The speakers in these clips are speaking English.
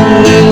Amen.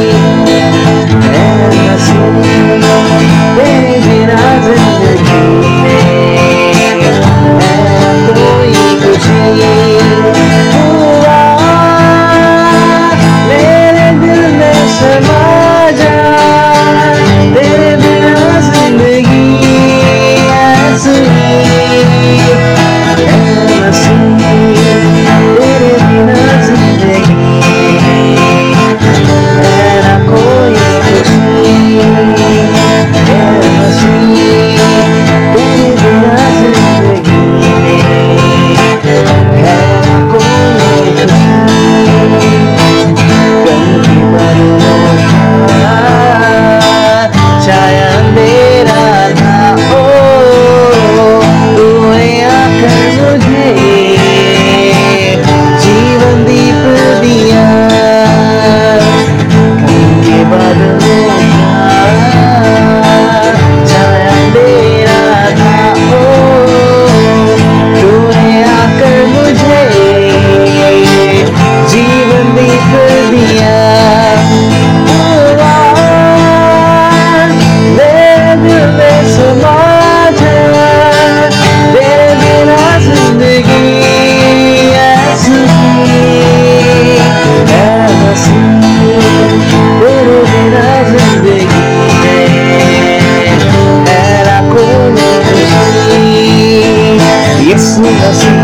así